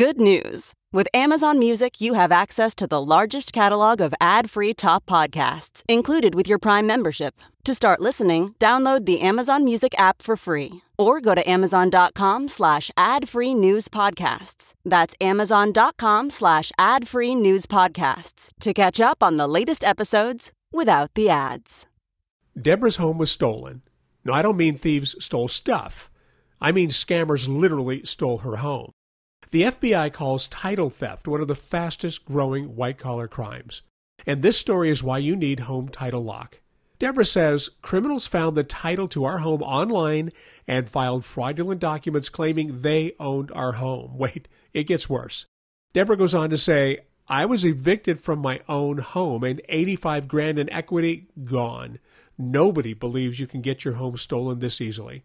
Good news! With Amazon Music, you have access to the largest catalog of ad free top podcasts included with your Prime membership. To start listening, download the Amazon Music app for free or go to amazon.com slash ad free news podcasts. That's amazon.com slash ad free news podcasts to catch up on the latest episodes without the ads. Deborah's home was stolen. No, I don't mean thieves stole stuff. I mean scammers literally stole her home. The FBI calls title theft one of the fastest growing white collar crimes. And this story is why you need Home Title Lock. Deborah says criminals found the title to our home online and filed fraudulent documents claiming they owned our home. Wait, it gets worse. Deborah goes on to say, I was evicted from my own home and 85 grand in equity gone. Nobody believes you can get your home stolen this easily.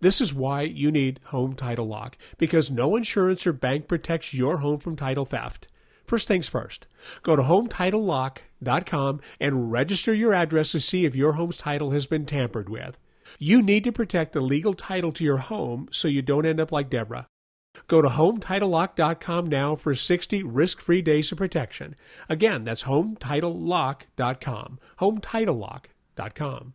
This is why you need Home Title Lock, because no insurance or bank protects your home from title theft. First things first, go to HometitleLock.com and register your address to see if your home's title has been tampered with. You need to protect the legal title to your home so you don't end up like Deborah. Go to HometitleLock.com now for 60 risk-free days of protection. Again, that's HometitleLock.com. HometitleLock.com.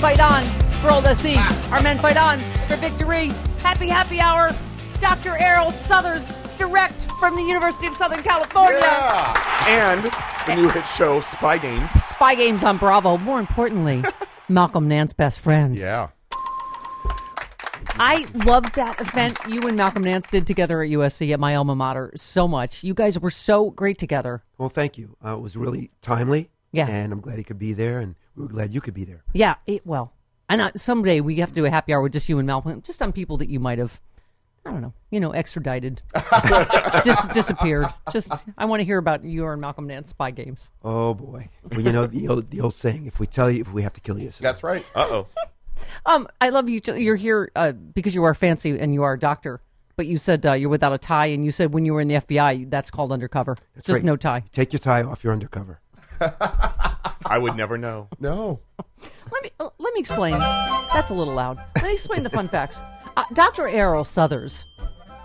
Fight on for Old SC. Our men fight on for victory. Happy, happy hour. Dr. Erroll Southers, direct from the University of Southern California. And the new hit show Spy Games. Spy Games on Bravo. More importantly, Malcolm Nance best friend. Yeah. I loved that event you and Malcolm Nance did together at USC at my alma mater so much. You guys were so great together. Well, thank you. Uh, it was really timely. Yeah. And I'm glad he could be there, and we were glad you could be there. Yeah, it, well, and I, someday we have to do a happy hour with just you and Malcolm, just on people that you might have, I don't know, you know, extradited, just disappeared. Just, I want to hear about your and Malcolm Nance spy games. Oh boy. Well, you know the old, the old saying: if we tell you, if we have to kill you. So. That's right. Uh oh. Um, I love you. You're here uh, because you are fancy and you are a doctor. But you said uh, you're without a tie, and you said when you were in the FBI, that's called undercover. That's just right. no tie. Take your tie off. You're undercover. I would never know. No. Let me uh, let me explain. That's a little loud. Let me explain the fun facts. Uh, Dr. Erroll Southers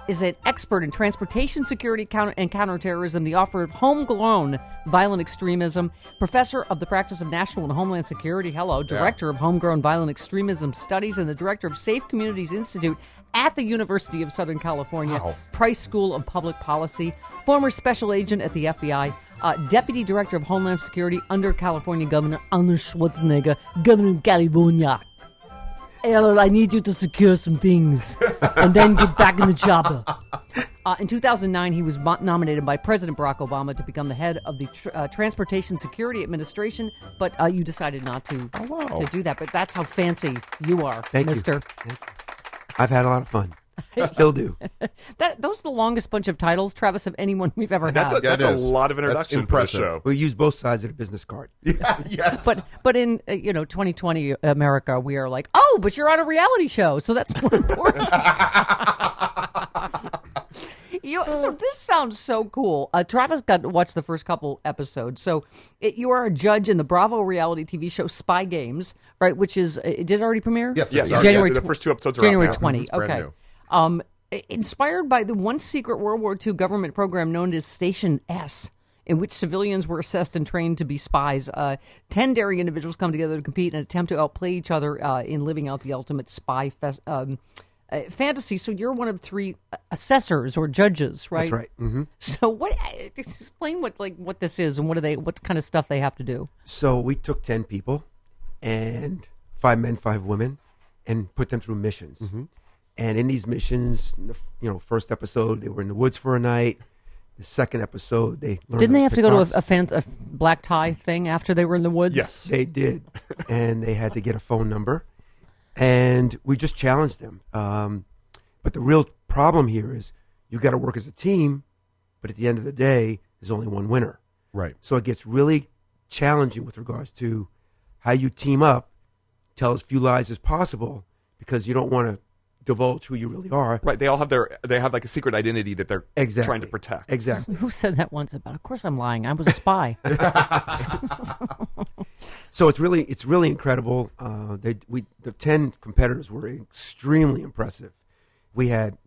is an expert in transportation security counter- and counterterrorism, the author of Homegrown Violent Extremism, professor of the practice of national and homeland security. Hello, director of Homegrown Violent Extremism Studies, and the director of Safe Communities Institute at the University of Southern California, Wow. Price School of Public Policy, former special agent at the FBI. Uh, Deputy Director of Homeland Security under California Governor Arnold Schwarzenegger, Governor of California. Erroll, I need you to secure some things and then get back in the chopper. Uh, in 2009, he was mo- nominated by President Barack Obama to become the head of the tr- uh, Transportation Security Administration, but uh, you decided not to, wow. to do that. But that's how fancy you are, Thank mister. you. I've had a lot of fun. Still do. That, those are the longest bunch of titles, Travis, of anyone we've ever That's had. Yeah, that's it a is. lot of That's introduction for the show. We use both sides of the business card. Yeah, yes. but but in uh, you know 2020 America, we are like, oh, but you're on a reality show, so that's more important. you, so this sounds so cool. Uh, Travis got to watch the first couple episodes. So it, you are a judge in the Bravo reality TV show Spy Games, right? Which is uh, did it already premiere? Yes, Yes, it's yeah, January the first two episodes are out January now. 20. It's brand okay. new. Um, inspired by the once secret World War II government program known as Station S, in which civilians were assessed and trained to be spies. Uh, Ten daring individuals come together to compete and attempt to outplay each other uh, in living out the ultimate spy fes- um, uh, fantasy. So you're one of three assessors or judges, right? That's right. hmm So what? uh, Explain what like what this is and what do they what kind of stuff they have to do. So we took 10 people and five men, five women, and put them through missions. And in these missions, the, you know, first episode, they were in the woods for a night. The second episode, they learned Didn't they have to go to a, a, fan, a black tie thing after they were in the woods? Yes. They did, and they had to get a phone number, and we just challenged them. Um, but the real problem here is you got to work as a team, but at the end of the day, there's only one winner. Right. So it gets really challenging with regards to how you team up, tell as few lies as possible, because you don't want to divulge who you really are. Right. They all have their they have like a secret identity that they're Exactly. trying to protect. Exactly. Who said that once about? Of course, I'm lying. I was a spy. So it's really it's really incredible. Uh, they we the ten competitors were extremely impressive. We had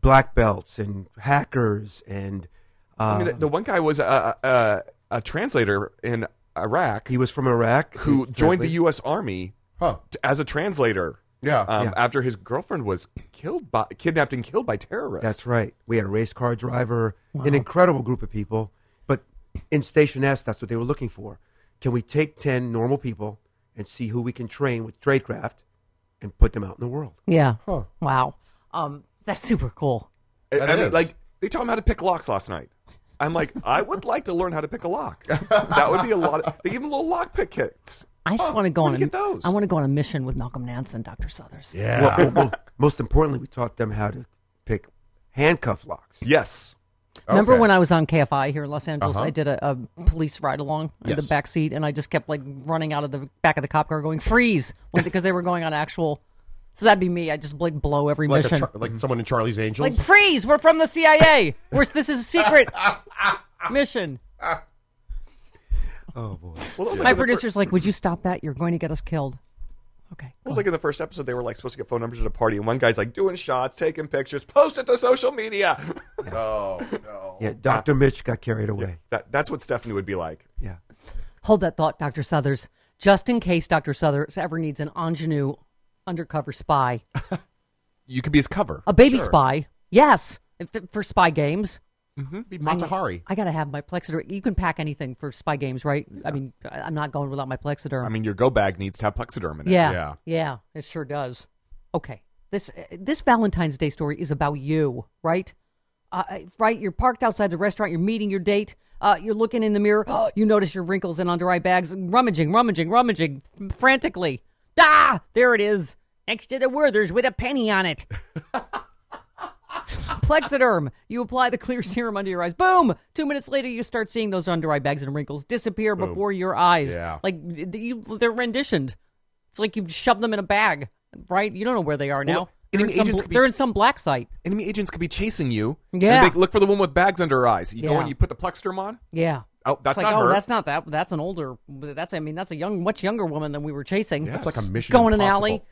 black belts and hackers and uh, I mean, the, the one guy was a, a, a translator in Iraq he was from Iraq who He joined the U.S. Army Huh. t- as a translator. Yeah. Um, Yeah. After his girlfriend was killed by kidnapped and killed by terrorists. That's right. We had a race car driver, an incredible group of people. But in Station S, that's what they were looking for. Can we take 10 normal people and see who we can train with tradecraft and put them out in the world? yeah. Huh. Wow. Um, that's super cool. That I mean, like they taught him how to pick locks last night. I'm like, I would like to learn how to pick a lock. That would be a lot. Of, they give him little lock pick kits. I just Oh, want to go on. you A, get those? I want to go on a mission with Malcolm Nance and Dr. Southers. Yeah. Well, well, well, most importantly, we taught them how to pick handcuff locks. Yes. Remember Okay. when I was on KFI here in Los Angeles? Uh-huh. I did a, a police ride along in the back seat, and I just kept like running out of the back of the cop car, going freeze, because they were going on actual. So that'd be me. I just like blow every like, a mission. char- like someone in Charlie's Angels. Like freeze! We're from the CIA. We're, this is a secret mission. Oh, boy. Well, that was like My in the fir- producer's like, "Would you stop that? You're going to get us killed." Okay. It was like in the first episode, they were like supposed to get phone numbers at a party, and one guy's like doing shots, taking pictures, post it to social media. oh no. Yeah, Dr. Mitch got carried away. That, that's what Stephanie would be like. Yeah. Hold that thought, Dr. Southers. Just in case Dr. Southers ever needs an ingenue undercover spy, You could be his cover. a baby Sure. spy. Yes, if, for spy games. Be Mata Hari. I gotta have my Plexiderm. You can pack anything for spy games, right? I mean, I'm not going without my Plexiderm. I mean, your go bag needs to have Plexiderm in it. yeah, yeah. yeah, it sure does. Okay, this this Valentine's Day story is about you, right? Uh, right, you're parked outside the restaurant. You're meeting your date. Uh, you're looking in the mirror. you notice your wrinkles and under eye bags, rummaging, rummaging, rummaging frantically. Ah, there it is, next to the Werther's with a penny on it. Plexiderm. You apply the clear serum under your eyes. Boom! Two minutes later, you start seeing those under eye bags and wrinkles disappear before your eyes. Yeah. Like you, they're renditioned. It's like you've shoved them in a bag, right? You don't know where they are now. They're, in enemy some, agents bl- be they're in some black site. Enemy agents could be chasing you. Yeah. look for the one with bags under her eyes. You go Yeah. and you put the Plexiderm on. Yeah. Oh, that's like, not oh, her. that's not that. That's an older. That's I mean, that's a young, much younger woman than we were chasing. That's like a Mission Going an alley.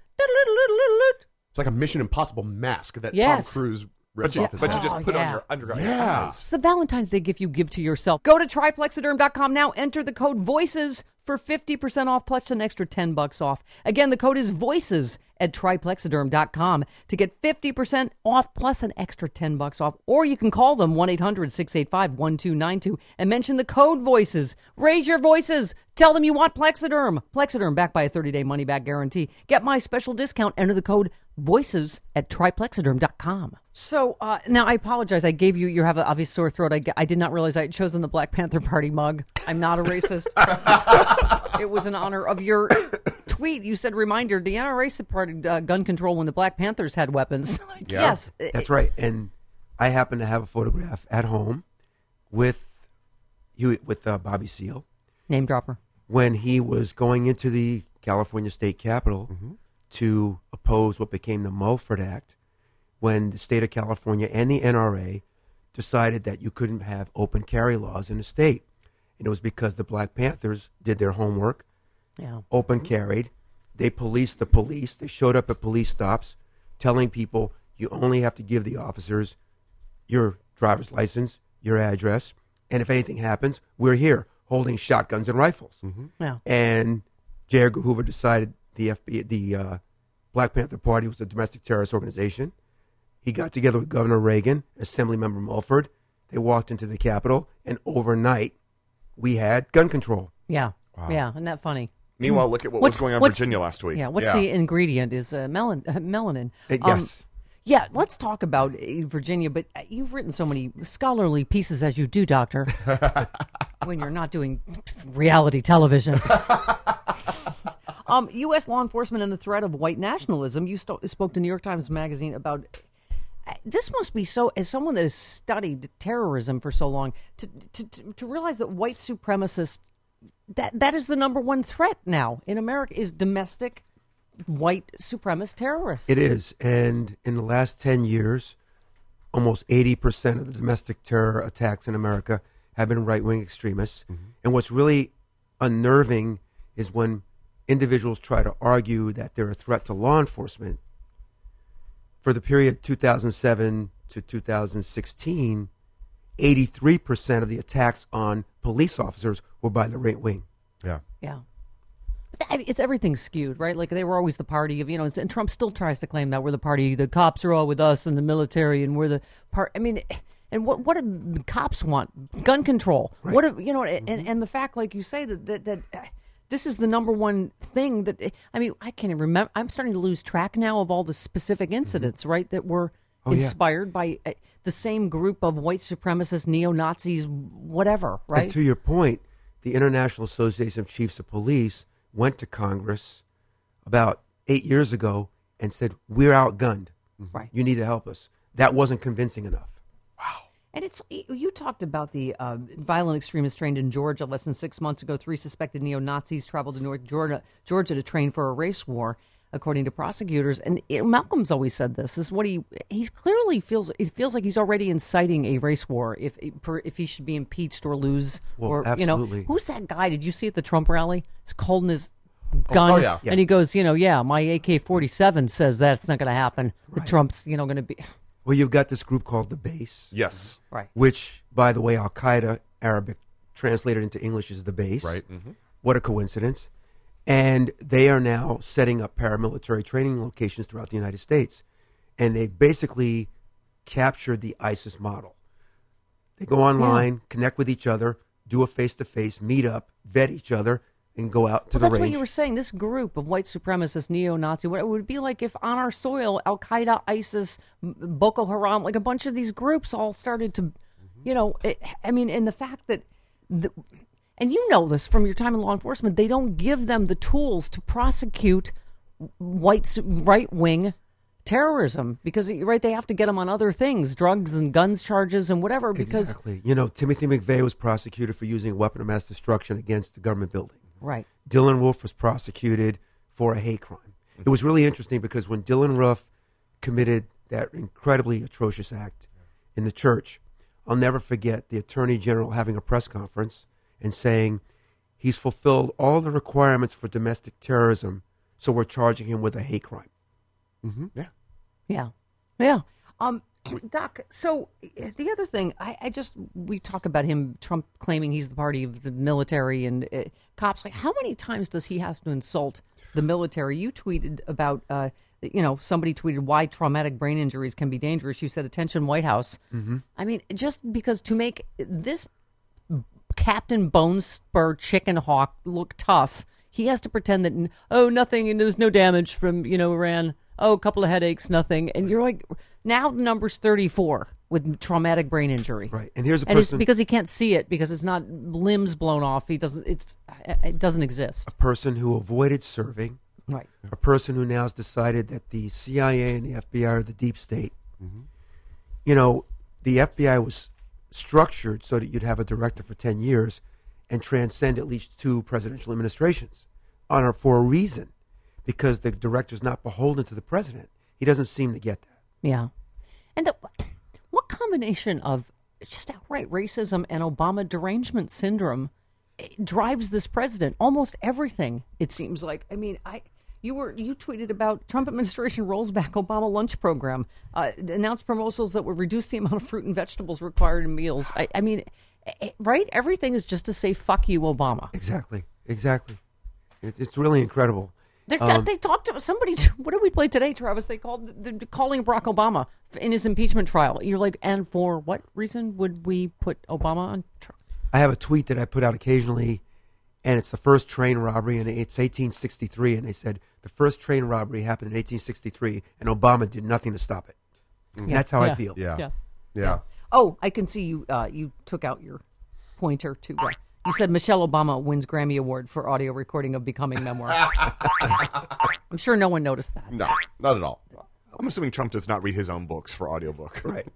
It's like a Mission Impossible mask that Yes. Tom Cruise But you, off his but you head. just Oh, put yeah. on your under eye Yeah. eyes. It's the Valentine's Day gift you give to yourself. Go to tryplexiderm.com now. Enter the code VOICES for 50% off plus an extra 10 bucks off. Again, the code is VOICES at tryplexiderm.com to get 50% off plus an extra 10 bucks off. Or you can call them 1-800-685-1292 and mention the code VOICES. Raise your voices. Tell them you want Plexiderm. Plexiderm backed by a 30-day money-back guarantee. Get my special discount. Enter the code VOICES at tryplexiderm.com. So uh, now I apologize. I gave you you have an obvious sore throat. I, I did not realize I had chosen the Black Panther Party mug. I'm not a racist. it was in honor of your tweet. You said reminder the NRA supported uh, gun control when the Black Panthers had weapons. Like, Yeah. Yes, That's right. And I happen to have a photograph at home with Huey, with uh, Bobby Seale name dropper. when he was going into the California State Capitol to oppose what became the Mulford Act, when the state of California and the NRA decided that you couldn't have open carry laws in the state. And it was because the Black Panthers did their homework, Yeah. open carried. They policed the police. They showed up at police stops telling people, You only have to give the officers your driver's license, your address, and if anything happens, we're here holding shotguns and rifles. Yeah. And J. Edgar Hoover decided the FBI, the uh, Black Panther Party was a domestic terrorist organization. He got together with Governor Reagan, Assemblymember Mulford. They walked into the Capitol, and overnight, we had gun control. Yeah. Yeah. Isn't that funny? Meanwhile, look at what What's- was going on in Virginia last week. Yeah. What's Yeah. the ingredient? Is uh, melon, uh, melanin. Uh, Um, yes. yeah. Let's talk about uh, Virginia. But uh, you've written so many scholarly pieces as you do, Doctor. when you're not doing reality television. um, U.S. law enforcement and the threat of white nationalism. You sto- spoke to New York Times Magazine about. uh, This must be so. As someone that has studied terrorism for so long, to to, to, to realize that white supremacists that that is the number one threat now in America is domestic white supremacist terrorists. It is. And in the last 10 years, almost 80% of the domestic terror attacks in America have been right wing extremists. And what's really unnerving is when individuals try to argue that they're a threat to law enforcement. For the period 2007 to 2016, 83% of the attacks on police officers were by the right wing. Yeah. Yeah. It's everything skewed, right? Like they were always the party of, you know, and Trump still tries to claim that we're the party, the cops are all with us and the military, and we're the part. I mean, and what what do cops want? Gun control. What do, you know? And and the fact, like you say, that that, that this is the number one thing that I mean, I can't even remember. I'm starting to lose track now of all the specific incidents, right? That were Oh, yeah. inspired by uh, the same group of white supremacists, neo Nazis, whatever, right? And to your point, the International Association of Chiefs of Police went to Congress about eight years ago and said, We're outgunned. Right. You need to help us. That wasn't convincing enough. And it's you talked about the uh, violent extremists trained in Georgia less than six months ago. Three suspected neo Nazis traveled to North Georgia, Georgia to train for a race war, according to prosecutors. And know, Malcolm's always said this is what he he's clearly feels. He feels like he's already inciting a race war if for, if he should be impeached or lose. Well, or you know, who's that guy? Did you see at the Trump rally? He's holding his gun, oh, yeah. and he goes, you know, yeah, my AK forty seven says that's not going to happen. The Trump's, you know, going to be Well, you've got this group called the Base, Yes. Mm-hmm. right. which, by the way, Al Qaeda, Arabic, translated into English is the base. Right. Mm-hmm. What a coincidence. And they are now setting up paramilitary training locations throughout the United States. And they've basically captured the ISIS model. They go online, connect with each other, do a face to face, meet up, vet each other, and go out to Well, the that's range. what you were saying. This group of white supremacists, neo-Nazi, what it would be like if on our soil, Al Qaeda, ISIS, Boko Haram, like a bunch of these groups all started to, you know, it, I mean, and the fact that, the, and you know this from your time in law enforcement, they don't give them the tools to prosecute white right wing terrorism because right they have to get them on other things, drugs and guns charges and whatever. Because exactly. You know, Timothy McVeigh was prosecuted for using a weapon of mass destruction against the government building. Right, Dylann Roof was prosecuted for a hate crime. It was really interesting because when Dylann Roof committed that incredibly atrocious act in the church, I'll never forget the Attorney General having a press conference and saying he's fulfilled all the requirements for domestic terrorism, so we're charging him with a hate crime. Yeah. Yeah, yeah. Um, Doc. So uh, the other thing, I, I just we talk about him, Trump claiming he's the party of the military and uh, cops. Like, how many times does he has to insult the military? You tweeted about, uh, you know, somebody tweeted why traumatic brain injuries can be dangerous. You said, "Attention, White House." Mm-hmm. I mean, just because to make this Captain Bone Spur Chicken Hawk look tough, he has to pretend that oh nothing and there's no damage from you know Iran. Oh, a couple of headaches, nothing, and you're like now the number's 34 with traumatic brain injury. Right. And here's a And it's person because he can't see it because it's not limbs blown off. He doesn't. It's it doesn't exist. A person who avoided serving, Right. a person who now has decided that the CIA and the FBI are the deep state. Mm-hmm. You know, the FBI was structured so that you'd have a director for 10 years and transcend at least two presidential administrations on a, for a reason because the director's not beholden to the president. He doesn't seem to get that. Yeah. And the, what combination of just outright racism and Obama derangement syndrome eh, drives this president? Almost everything, it seems like. I mean, I You were you tweeted about Trump administration rolls back Obama lunch program, uh, announced proposals that would reduce the amount of fruit and vegetables required in meals. I, I mean, eh, right? Everything is just to say "fuck you, Obama." Exactly, exactly. It's, it's really incredible. They, Um, they talked to somebody. What did we play today, Travis? They called they're calling Barack Obama in his impeachment trial. You're like, and for what reason would we put Obama on? Tr- I have a tweet that I put out occasionally, and it's the first train robbery, and it's 1863, and they said the first train robbery happened in 1863, and Obama did nothing to stop it. That's how Yeah. I feel. Yeah. Yeah. Yeah. Oh, I can see you. Uh, you took out your pointer to. Uh, you said Michelle Obama wins Grammy Award for audio recording of Becoming Memoir. I'm sure no one noticed that. No, not at all. I'm assuming Trump does not read his own books for audiobook. Right.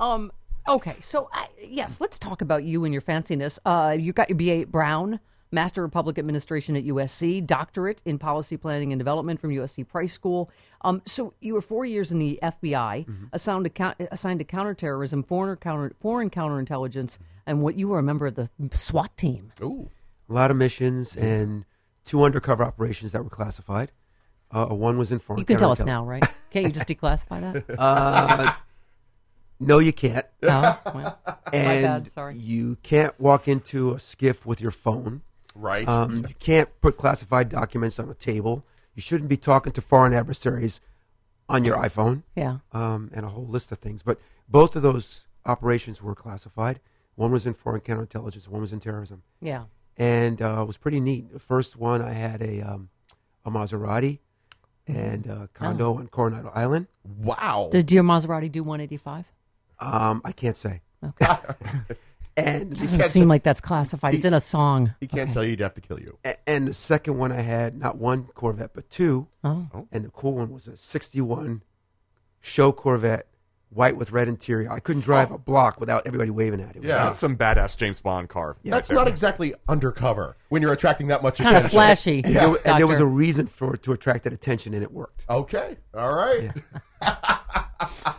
Um. Okay. So I, yes, let's talk about you and your fanciness. Uh, you got your BA Brown, Master of Public Administration at USC, doctorate in Policy Planning and Development from USC Price School. Um. So you were four years in the FBI, assigned to count, assigned to counterterrorism, foreign counter, foreign counterintelligence, and what you were a member of the SWAT team. Ooh. A lot of missions and two undercover operations that were classified. Uh, one was in foreign. You can tell us now, right? Can't you just declassify that? Uh, no, you can't. Oh, well, And bad, sorry. you can't walk into a SCIF with your phone. Right. Um, you can't put classified documents on a table. You shouldn't be talking to foreign adversaries on your iPhone. yeah. um, and a whole list of things. But both of those operations were classified. One was in foreign counterintelligence, one was in terrorism, Yeah. and uh, it was pretty neat. The first one, I had a um, a Maserati and a condo on Coronado Island. wow. Did your Maserati do 185? Um, I can't say. Okay. And Doesn't seem say- like that's classified. It's in a song. he can't Okay. tell you he'd have to kill you. a- and the second one I had not one Corvette but two, Oh. and the cool one was a '61 show Corvette, white with red interior. I couldn't drive oh. a block without everybody waving at it. It was Yeah. That's some badass James Bond car. Yeah. That's right not exactly undercover when you're attracting that much Kind of attention. flashy. And there, and there was a reason for it to attract that attention, and it worked. Okay. All right.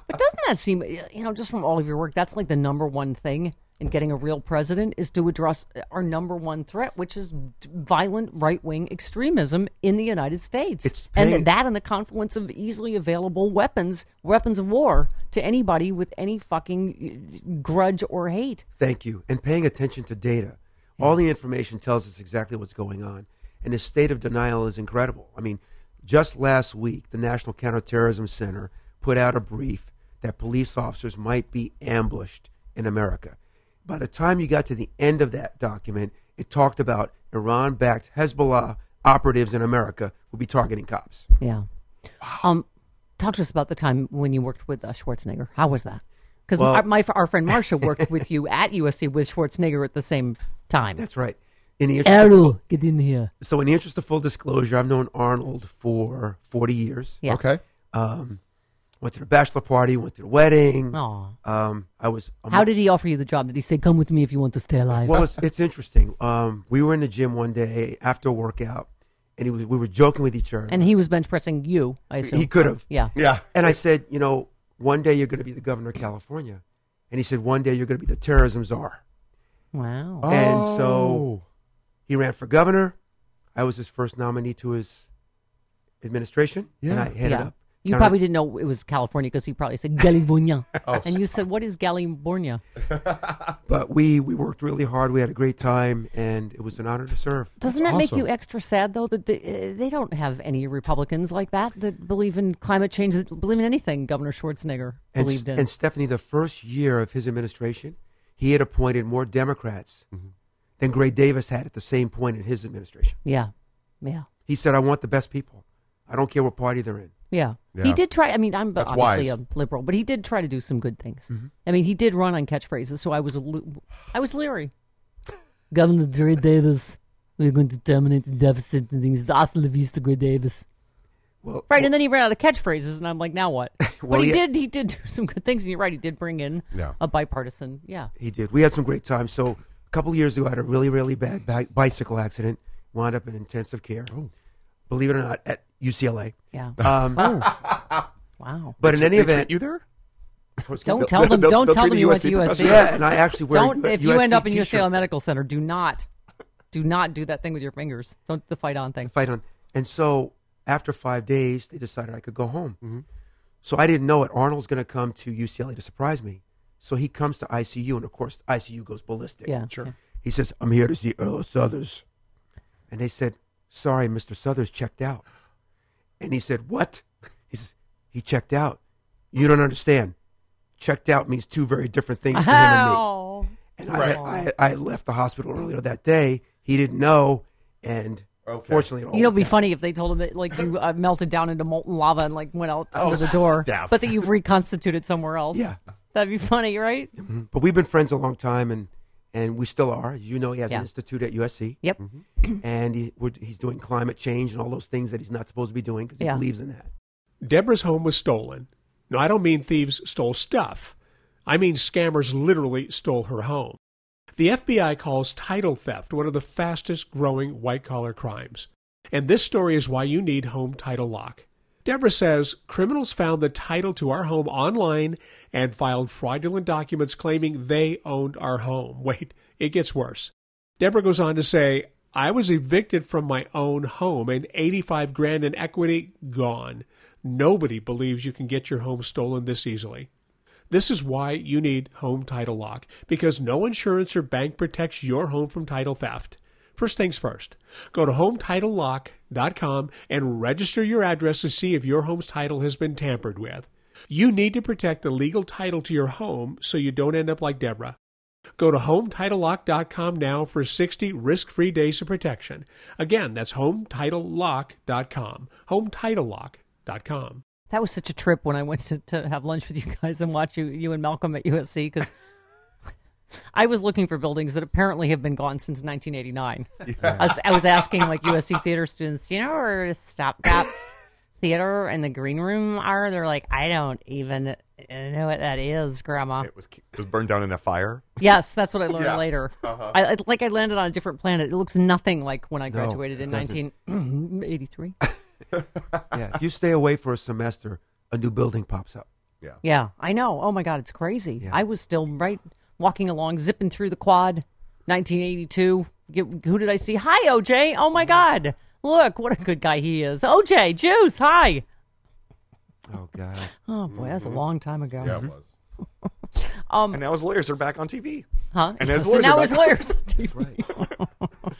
But doesn't that seem, you know, just from all of your work, that's like the number one thing in getting a real president is to address our number one threat, which is violent right wing extremism in the United States. And that and the confluence of easily available weapons, weapons of war to anybody with any fucking uh, grudge or hate. Thank you. And paying attention to data. All the information tells us exactly what's going on. And the state of denial is incredible. I mean, just last week, the National Counterterrorism Center put out a brief that police officers might be ambushed in America. By the time you got to the end of that document, it talked about Iran backed Hezbollah operatives in America would be targeting cops. Yeah. Um, talk to us about the time when you worked with uh, Schwarzenegger. How was that? Because Well- our, my our friend Marsha worked with you at USC with Schwarzenegger at the same time. That's right. In the interest of- Erroll, get in here. so, in the interest of full disclosure, I've known Arnold for 40 years. Yeah. Okay. Um, went to the bachelor party, went to the wedding. Aw. Um, I was. a How mo- did he offer you the job? Did he say, "Come with me if you want to stay alive"? Well, it's, it's interesting. Um, we were in the gym one day after a workout, and he was, we were joking with each other. and he was bench pressing you. I assume he could have. Yeah. Yeah. And I said, you know, one day you're going to be the governor of California, and he said, one day you're going to be the terrorism czar. Wow. And Oh. so he ran for governor. I was his first nominee to his administration, and Yeah. I headed yeah. up. You counter- probably didn't know it was California because he probably said California, Oh, and you said, "What is California?" But we we worked really hard. We had a great time, and it was an honor to serve. Doesn't That's that make you extra sad though that they, uh, they don't have any Republicans like that that believe in climate change, that believe in anything Governor Schwarzenegger And, believed in? and Stephanie, the first year of his administration, he had appointed more Democrats than Gray Davis had at the same point in his administration. yeah, yeah, He said, "I want the best people. I don't care what party they're in." Yeah. Yeah. He did try. I mean, I'm That's obviously wise. a liberal, but he did try to do some good things. Mm-hmm. I mean, he did run on catchphrases, so I was a le- I was leery. Governor Jerry Davis, we're going to terminate the deficit and things. Hasta la vista, Gray Davis. Well, Right, and then he ran out of catchphrases, and I'm like, now what? Well, but he yeah. did. He did do some good things, and you're right. He did bring in Yeah. a bipartisan. Yeah. he did. We had some great times. So a couple of years ago, I had a really, really bad bi- bicycle accident. Wound up in intensive care. Believe it or not, at UCLA. Yeah. Um, Oh. Wow. But in any event, treat you there? Don't tell them. they'll- Don't they'll tell treat them you went to USC USC. yeah, and I actually wear Don't. U- If you end up in UCLA. Medical Center, do not, do not do that thing with your fingers. Don't the fight on thing. fight on. And so after five days, they decided I could go home. So I didn't know it. Arnold's going to come to UCLA to surprise me. So he comes to ICU, and of course, ICU goes ballistic. Yeah. Sure. He says, I'm here to see Earl Suthers. And they said, Sorry, Mr. Suthers checked out. And he said, What? He says, He checked out. You don't understand. Checked out means two very different things to him and me. Oh. And I, I, I left the hospital earlier that day. He didn't know. And Okay. fortunately, it all You know, it'd be worked out. funny if they told him that like you uh, melted down into molten lava and like went out Oh, under the door, Steph. but that you've reconstituted somewhere else. Yeah. that'd be funny, right? But we've been friends a long time, and, and we still are. You know, he has Yeah. an institute at USC. Yep. Mm-hmm. And he, we're, he's doing climate change and all those things that he's not supposed to be doing because he Yeah. believes in that. Deborah's home was stolen. No, I don't mean thieves stole stuff. I mean scammers literally stole her home. The FBI calls title theft one of the fastest growing white collar crimes. And this story is why you need Home Title Lock. Deborah says criminals found the title to our home online and filed fraudulent documents claiming they owned our home. Wait, it gets worse. Deborah goes on to say, I was evicted from my own home and 85 grand in equity gone. Nobody believes you can get your home stolen this easily. This is why you need Home Title Lock, because no insurance or bank protects your home from title theft. First things first, go to HometitleLock.com and register your address to see if your home's title has been tampered with. You need to protect the legal title to your home so you don't end up like Deborah. Go to HometitleLock.com now for 60 risk-free days of protection. Again, that's HometitleLock.com. HometitleLock.com. That was such a trip when I went to, to have lunch with you guys and watch you, you and Malcolm at USC because I was looking for buildings that apparently have been gone since 1989. I, was, I was asking like USC theater students, you know where Stopgap Theater and the green room are? They're like, I don't even know what that is, Grandma. It was it was burned down in a fire. Yes, that's what I learned Yeah. later. Uh-huh. I, I like I landed on a different planet. It looks nothing like when I graduated it in doesn't. 1983. Yeah, if you stay away for a semester, a new building pops up. Yeah, I know. Oh my God, it's crazy. Yeah. I was still right walking along, zipping through the quad, 1982. Get, who did I see? Hi, OJ. Oh my God. Look, what a good guy he is. OJ, Juice, hi. Oh God. Oh boy, that's a long time ago. Yeah, it was. um, and now his lawyers are back on TV. Huh? And his so lawyers now are his lawyers on TV.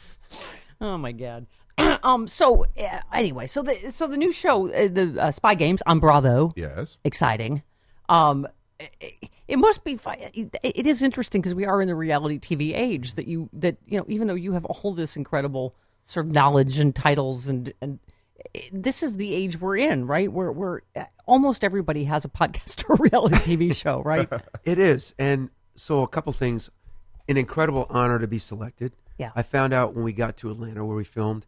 oh my god. um. So uh, anyway, so the so the new show, uh, the uh, Spy Games on Bravo, Yes. exciting. Um. It, it must be. It, is interesting because we are in the reality TV age that you that you know even though you have all this incredible sort of knowledge and titles and and this is the age we're in, right? Where where uh, almost everybody has a podcast or reality TV show, right? It is. And so a couple things. An incredible honor to be selected. Yeah. I found out when we got to Atlanta where we filmed,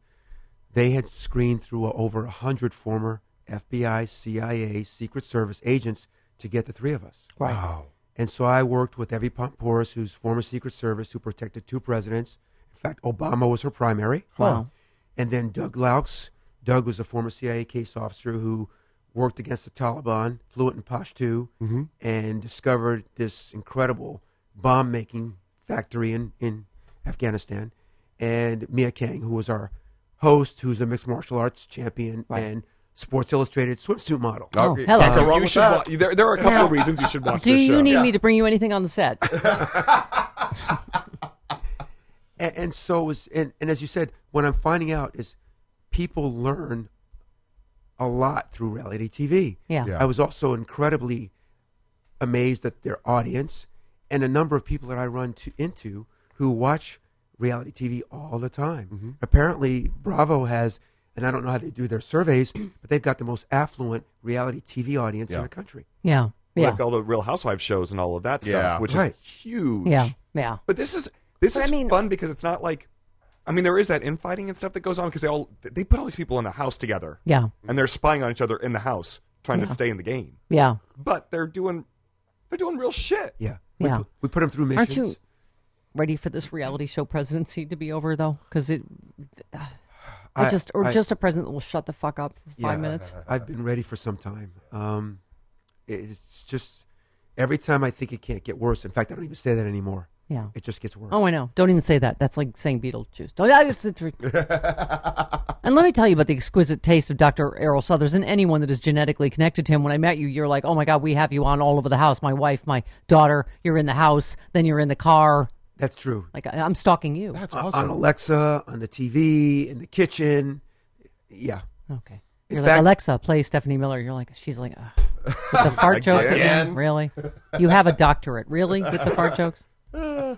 they had screened through over a hundred former FBI, CIA, Secret Service agents to get the three of us. Right. Wow. And so I worked with Evy Poumpouras, who's former Secret Service, who protected two presidents. In fact, Obama was her primary. Wow. And then Doug Laux. Doug was a former CIA case officer who worked against the Taliban, fluent in Pashto, mm-hmm. and discovered this incredible bomb making factory in, in Afghanistan. And Mia Kang, who was our host, who's a mixed martial arts champion and Sports Illustrated swimsuit model. Oh, you hello. Can't go uh, wrong you with should. that. Wa- there, there are a couple Now, of reasons you should watch Do this you show. need Yeah. me to bring you anything on the set? and, and so it was and, and as you said what i'm finding out is people learn a lot through reality tv Yeah. Yeah. i was also incredibly amazed at their audience and a number of people that i run to, into who watch reality tv all the time mm-hmm. apparently bravo has and i don't know how they do their surveys but they've got the most affluent reality tv audience in the country Yeah. Yeah. Like all the Real Housewives shows and all of that stuff, Yeah. which Right. is huge. Yeah. Yeah. But this is this But I is mean- fun because it's not like, I mean, there is that infighting and stuff that goes on because they all they put all these people in a house together Yeah. and they're spying on each other in the house, trying to stay in the game. Yeah. But they're doing they're doing real shit. yeah we, Yeah. put, we put them through missions. Aren't missions you ready for this reality show presidency to be over though? Because it, I, I- just or I- just a president that will shut the fuck up for five Yeah. minutes. I've been ready for some time. Um, it's just every time I think it can't get worse. In fact, I don't even say that anymore. Yeah. it just gets worse. Oh, I know. Don't even say that. That's like saying Beetlejuice. Don't. I just- it's- and let me tell you about the exquisite taste of Dr. Erroll Southers and anyone that is genetically connected to him. When I met you, you're like, oh my God, we have you on all over the house. My wife, my daughter, you're in the house, then you're in the car. That's true. Like, I- I'm stalking you. That's awesome. On. Alexa, on the TV, in the kitchen. Yeah. Okay. In You're fact- like, Alexa, play Stephanie Miller. You're like, she's like, Ugh. with the fart jokes again? Again? Really? You have a doctorate. Really? With the fart jokes?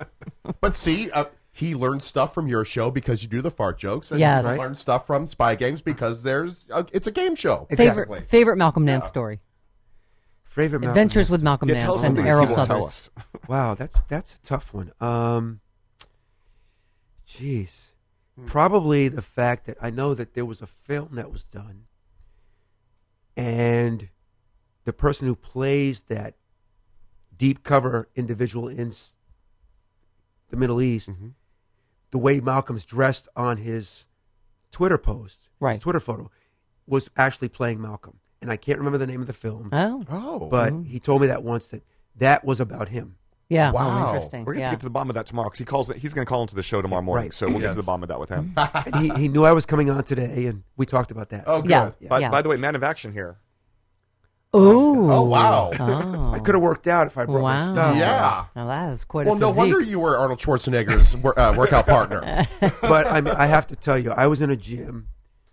But see, uh, he learned stuff from your show because you do the fart jokes, and Yes. he Right. learned stuff from Spy Games because there's a, it's a game show. Favorite, favorite Malcolm Nance story? Favorite Malcolm Adventures Nance. with Malcolm Yeah, Nance tell us and something Erroll he won't Southers. tell us. Wow, that's that's a tough one. Um, jeez, probably the fact that I know that there was a film that was done, and the person who plays that deep cover individual in s- the Middle East, the way Malcolm's dressed on his Twitter post, Right. his Twitter photo, was actually playing Malcolm, and I can't remember the name of the film, Oh, Oh, but he told me that once that that was about him. yeah. Wow. Oh, interesting. We're gonna yeah. get to the bottom of that tomorrow because he calls it. He's gonna call into the show tomorrow morning, Right. so we'll get to the bottom of that with him. and he, he knew I was coming on today, and we talked about that. oh, good. Yeah. Yeah. By, yeah. by the way, man of action here. Ooh. Oh, wow. Oh. I could have worked out if I brought Wow. my stuff. Yeah. Now that is quite Well, a no wonder you were Arnold Schwarzenegger's wor- uh, workout partner. But I, mean, I have to tell you, I was in a gym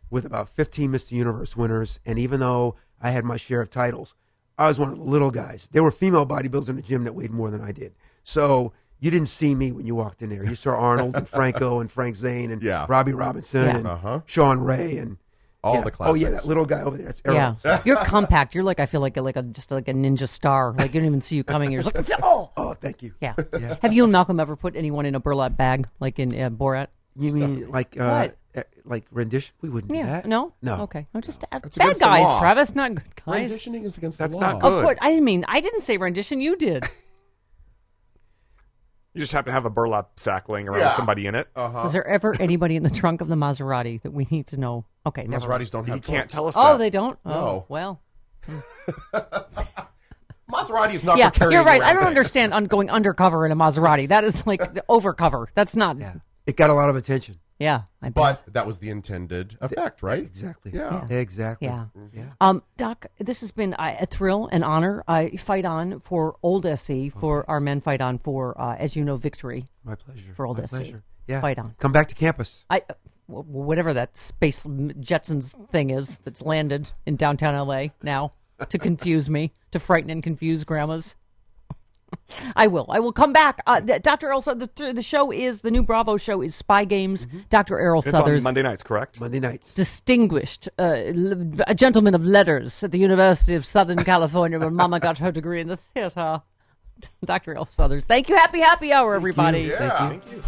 with about 15 Mr. Universe winners, and even though I had my share of titles, I was one of the little guys. There were female bodybuilders in the gym that weighed more than I did. So you didn't see me when you walked in there. You saw Arnold and Franco and Frank Zane and Yeah. Robbie Robinson Yeah. and Uh-huh. Shawn Ray and All yeah. the Oh yeah, that little guy over there. That's Erroll. Yeah, you're compact. You're like I feel like a, like a just like a ninja star. Like you don't even see you coming. You're just like oh Oh, thank you. yeah. Have you and Malcolm ever put anyone in a burlap bag like in uh, Borat? You mean like uh, What? Like rendition? We wouldn't do Yeah. that. No. No. Okay. I'm just uh, That's bad against the guys, law. Travis. Not good guys. Renditioning is against That's the law. not good. Of course. I didn't mean. I didn't say rendition. You did. You just happen to have a burlap sack laying around Yeah. with somebody in it. Uh-huh. Was there ever anybody in the trunk of the Maserati that we need to know? Okay. Never. mind. Maseratis don't have He can't tell us Oh, that. they don't. Oh, No. well. Maserati is not Yeah, for carrying you're right. I around don't things. understand un- going undercover in a Maserati. That is like the overcover. That's not. Yeah. It got a lot of attention. Yeah, I bet. But that was the intended effect, right? Exactly. Yeah. Exactly. Yeah. Yeah. Um, Doc, this has been uh, a thrill and honor. I fight on for Old SC, for our men fight on for, uh, as you know, victory. My pleasure. For old My SC. pleasure. Yeah. Fight on. Come back to campus. I, uh, whatever that space Jetsons thing is that's landed in downtown LA now to confuse me, to frighten and confuse grandmas. I will. I will come back. Uh, Dr. Erroll, South- the, the show is, the new Bravo show is Spy Games. Dr. Erroll It's Southers. on Monday nights, correct? Monday nights. distinguished, uh, l- a gentleman of letters at the University of Southern California, where Mama got her degree in the theater. Dr. L. Southers. Thank you. Happy, happy hour, everybody. Yeah. Thank you.